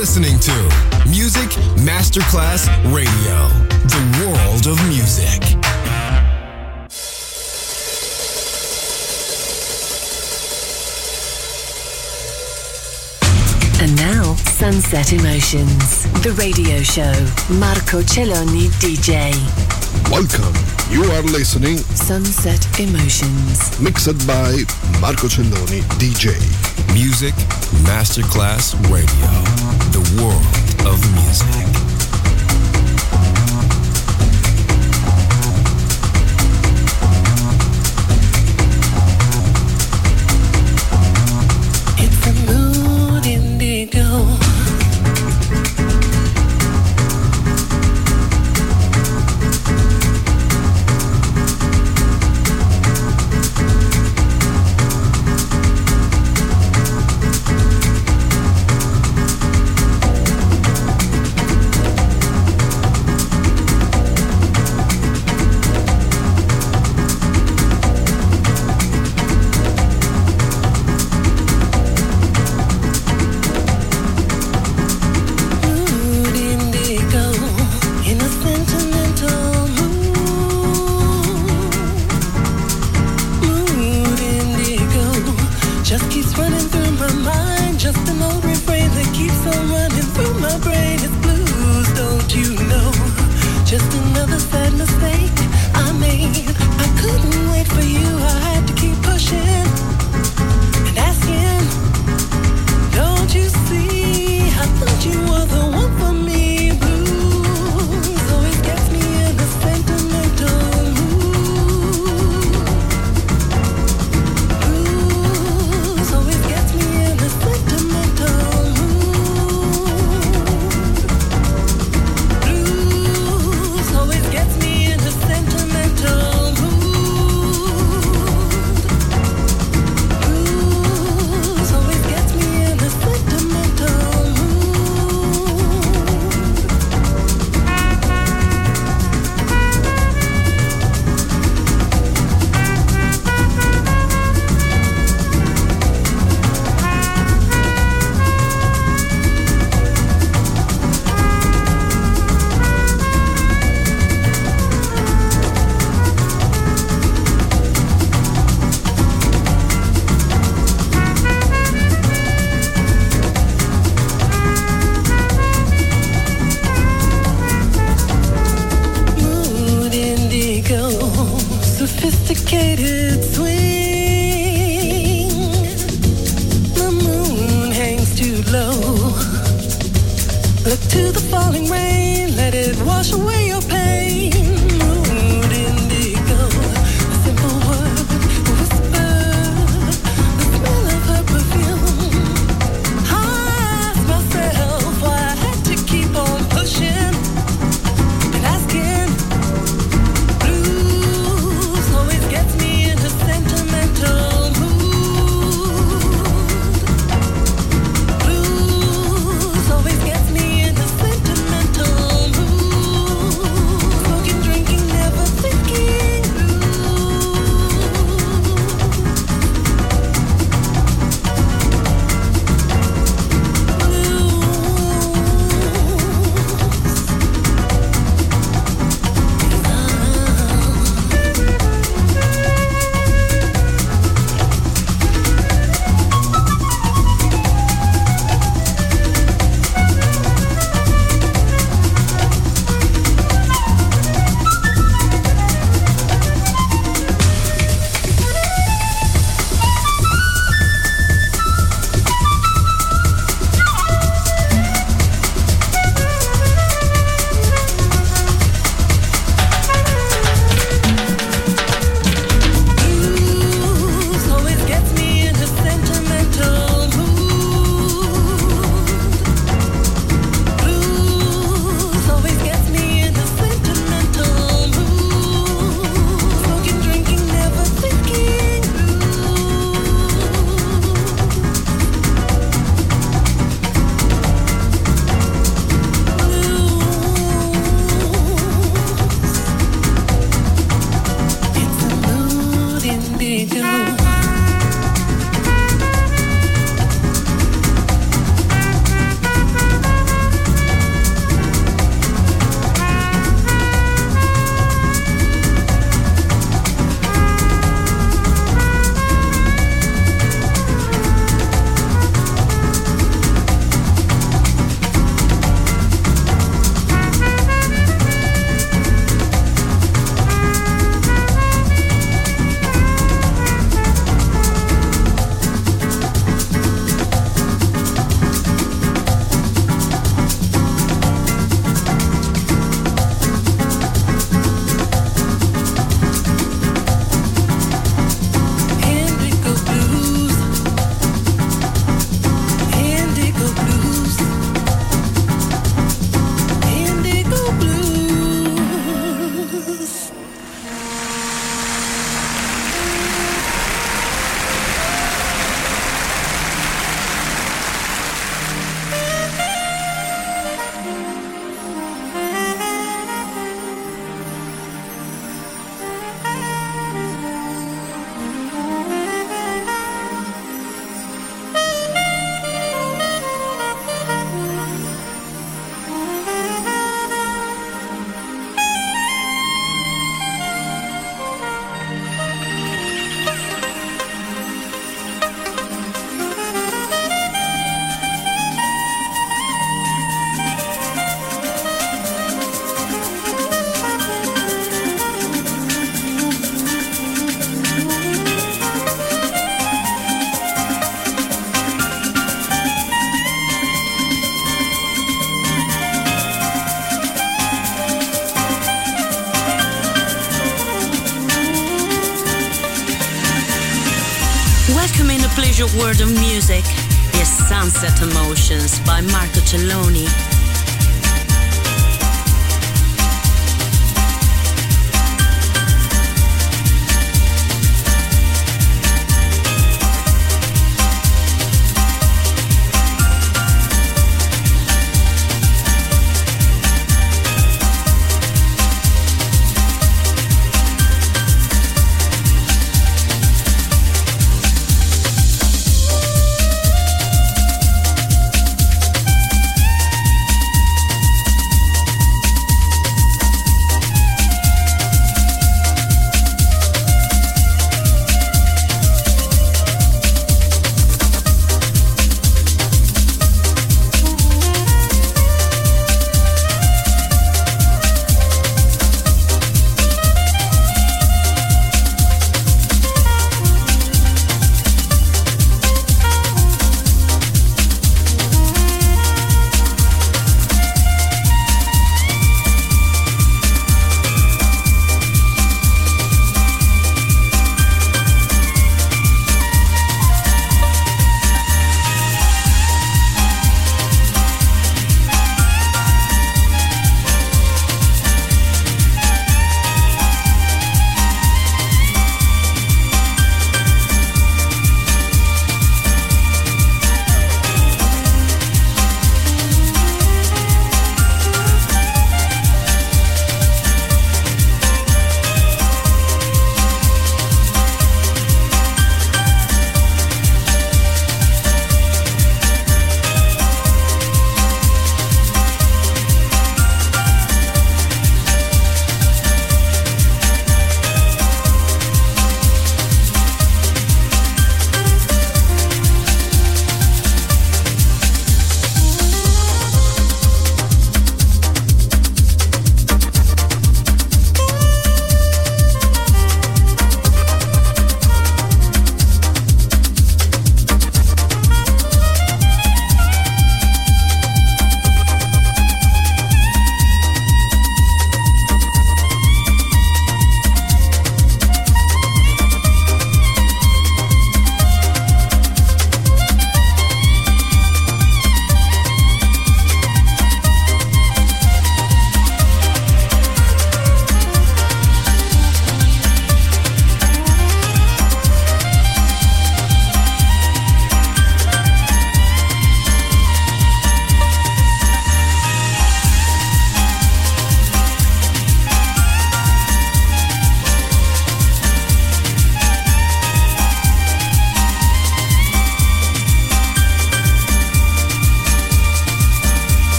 listening to Music Masterclass Radio, the world of music. And now, Sunset Emotions, the radio show. Marco Celloni DJ. Welcome. You are listening Sunset Emotions, mixed by Marco Celloni DJ. Music Masterclass Radio world of music.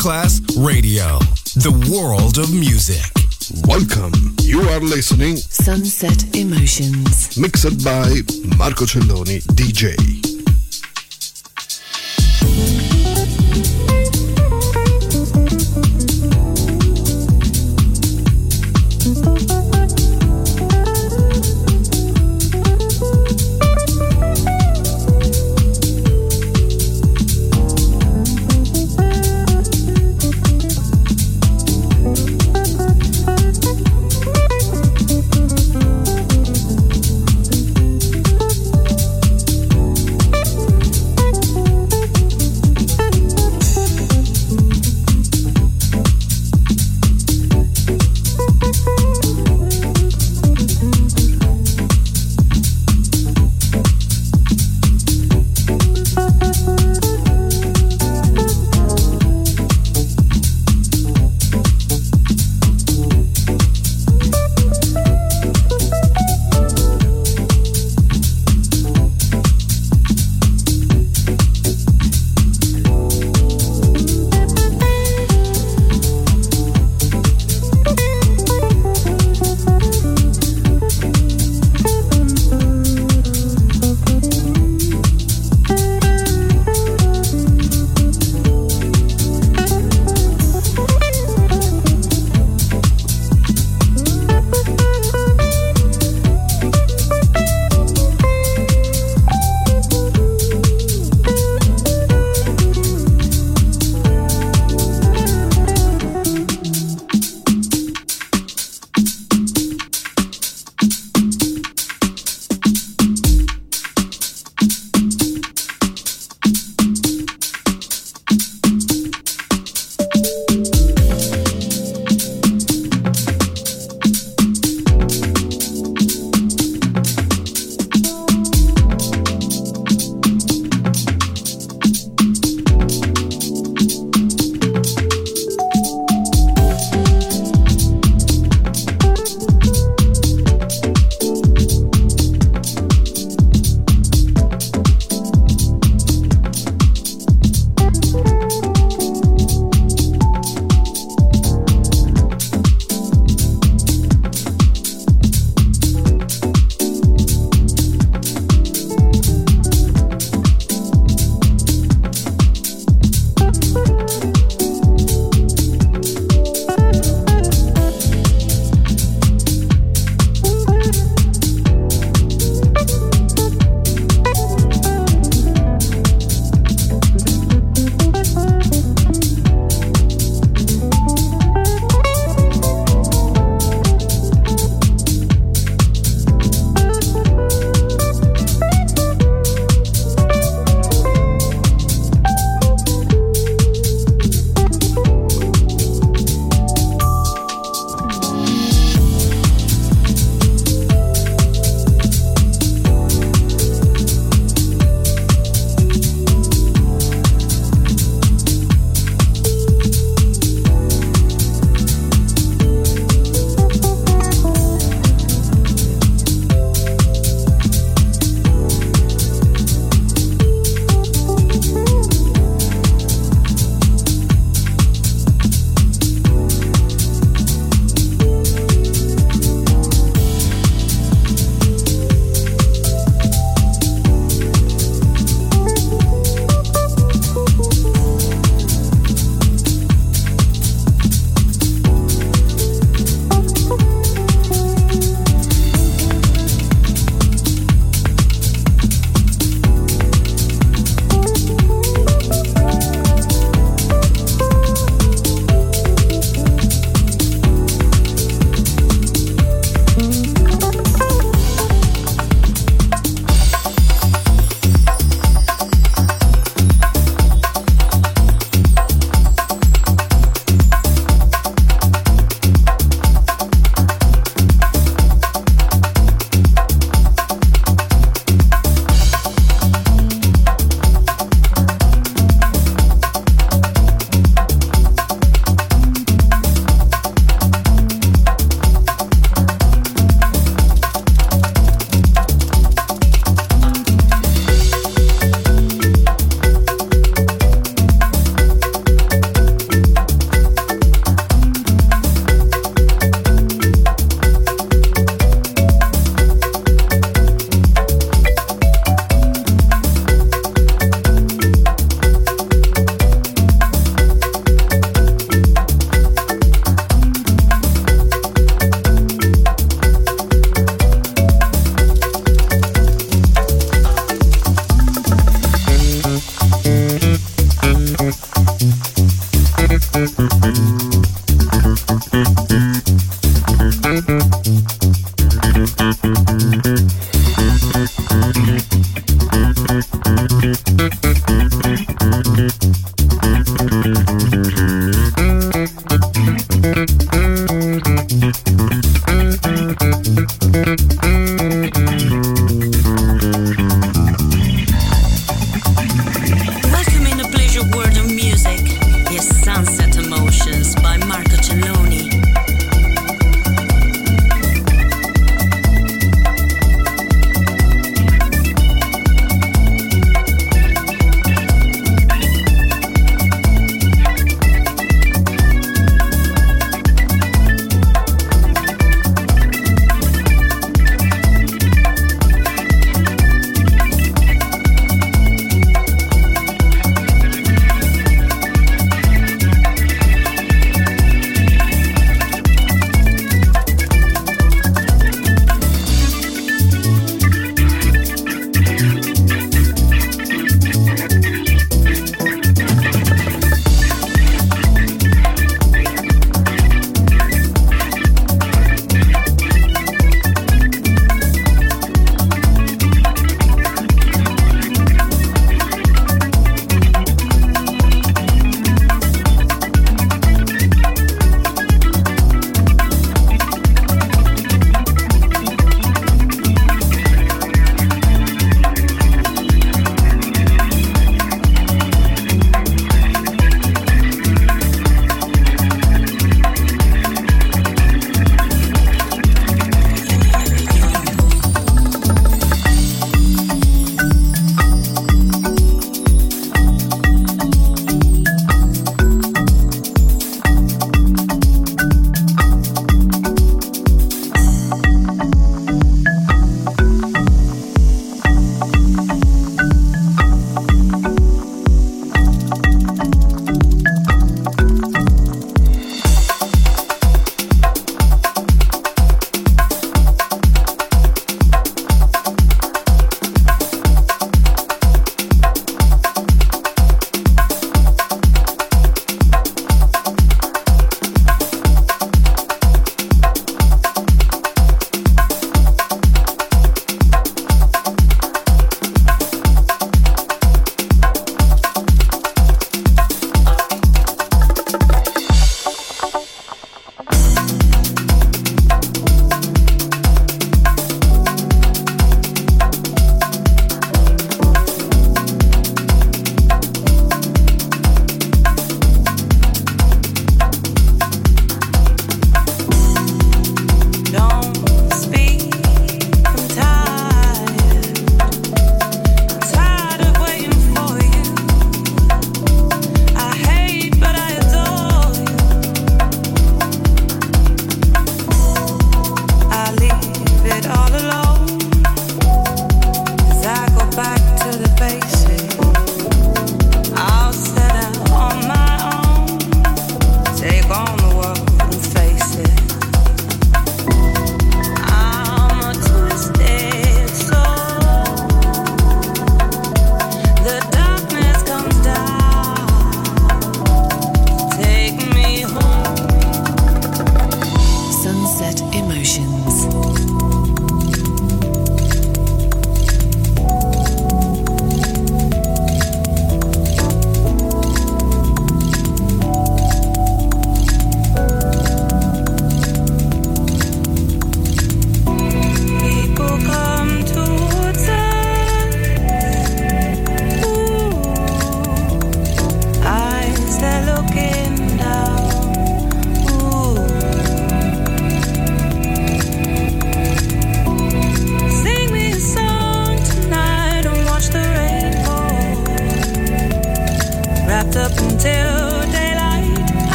Masterclass Radio. The world of music. Welcome. You are listening Sunset Emotions. mixed by Marco Celloni DJ.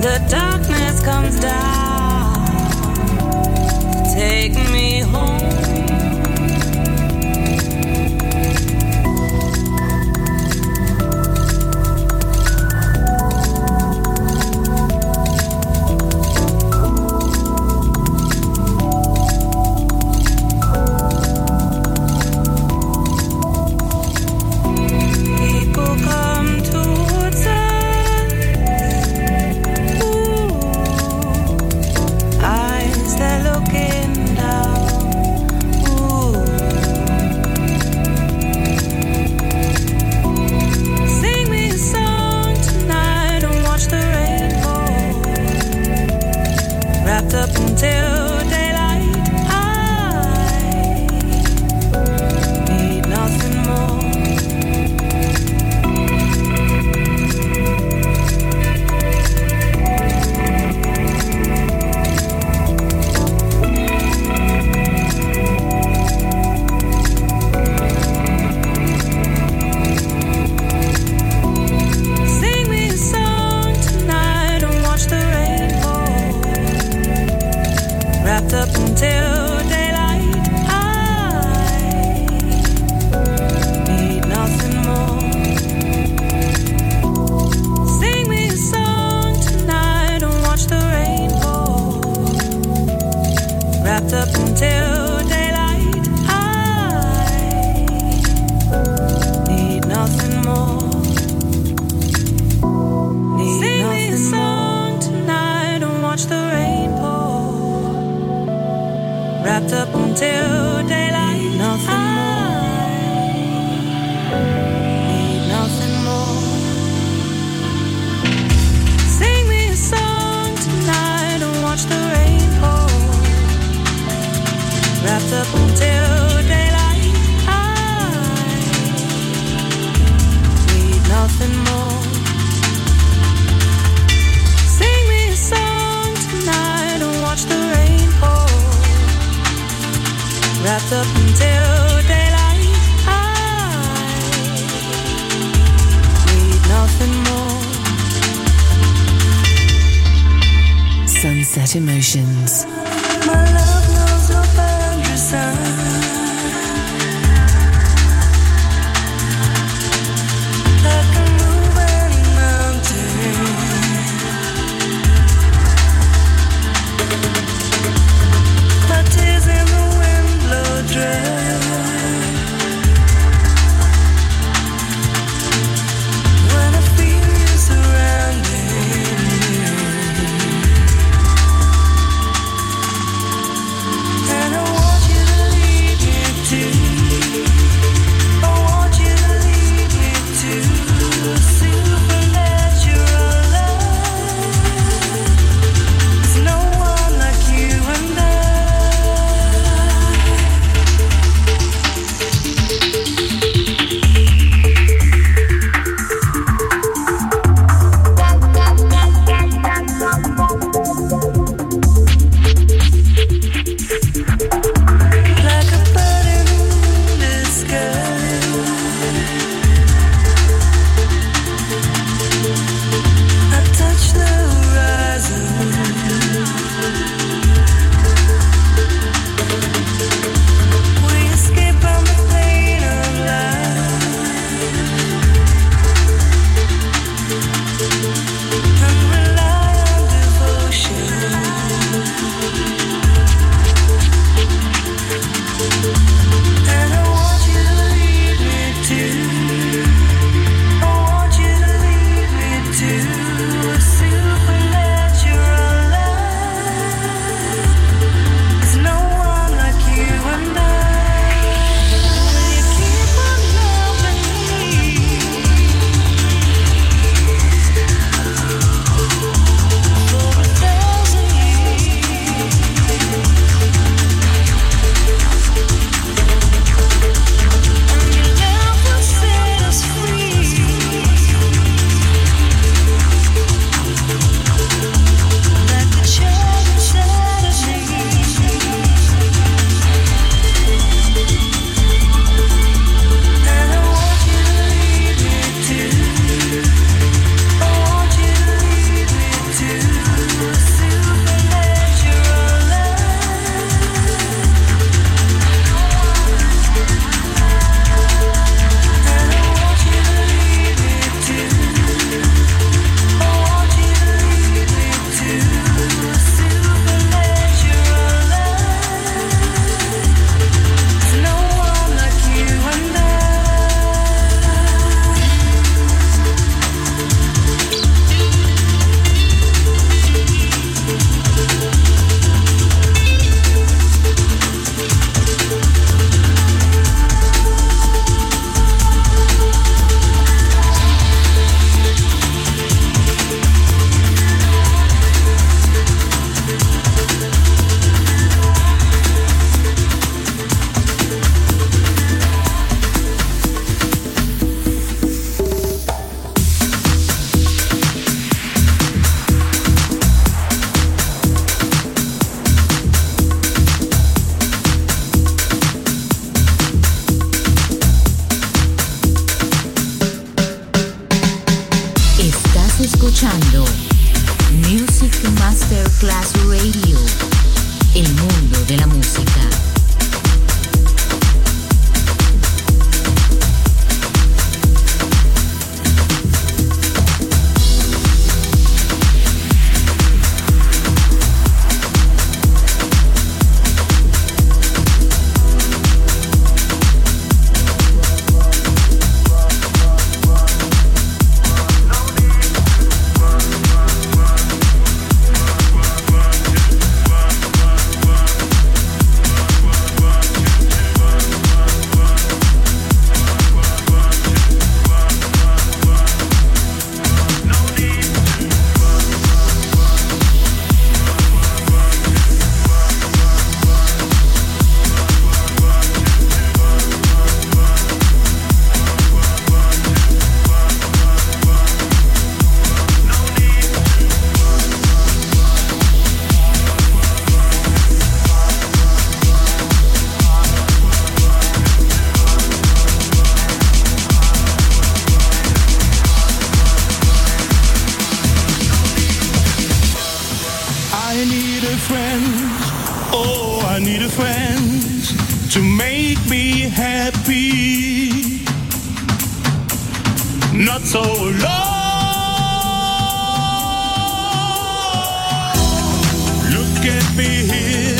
The darkness comes down. I need a friend. Oh, I need a friend to make me happy. Not so alone. Look at me here.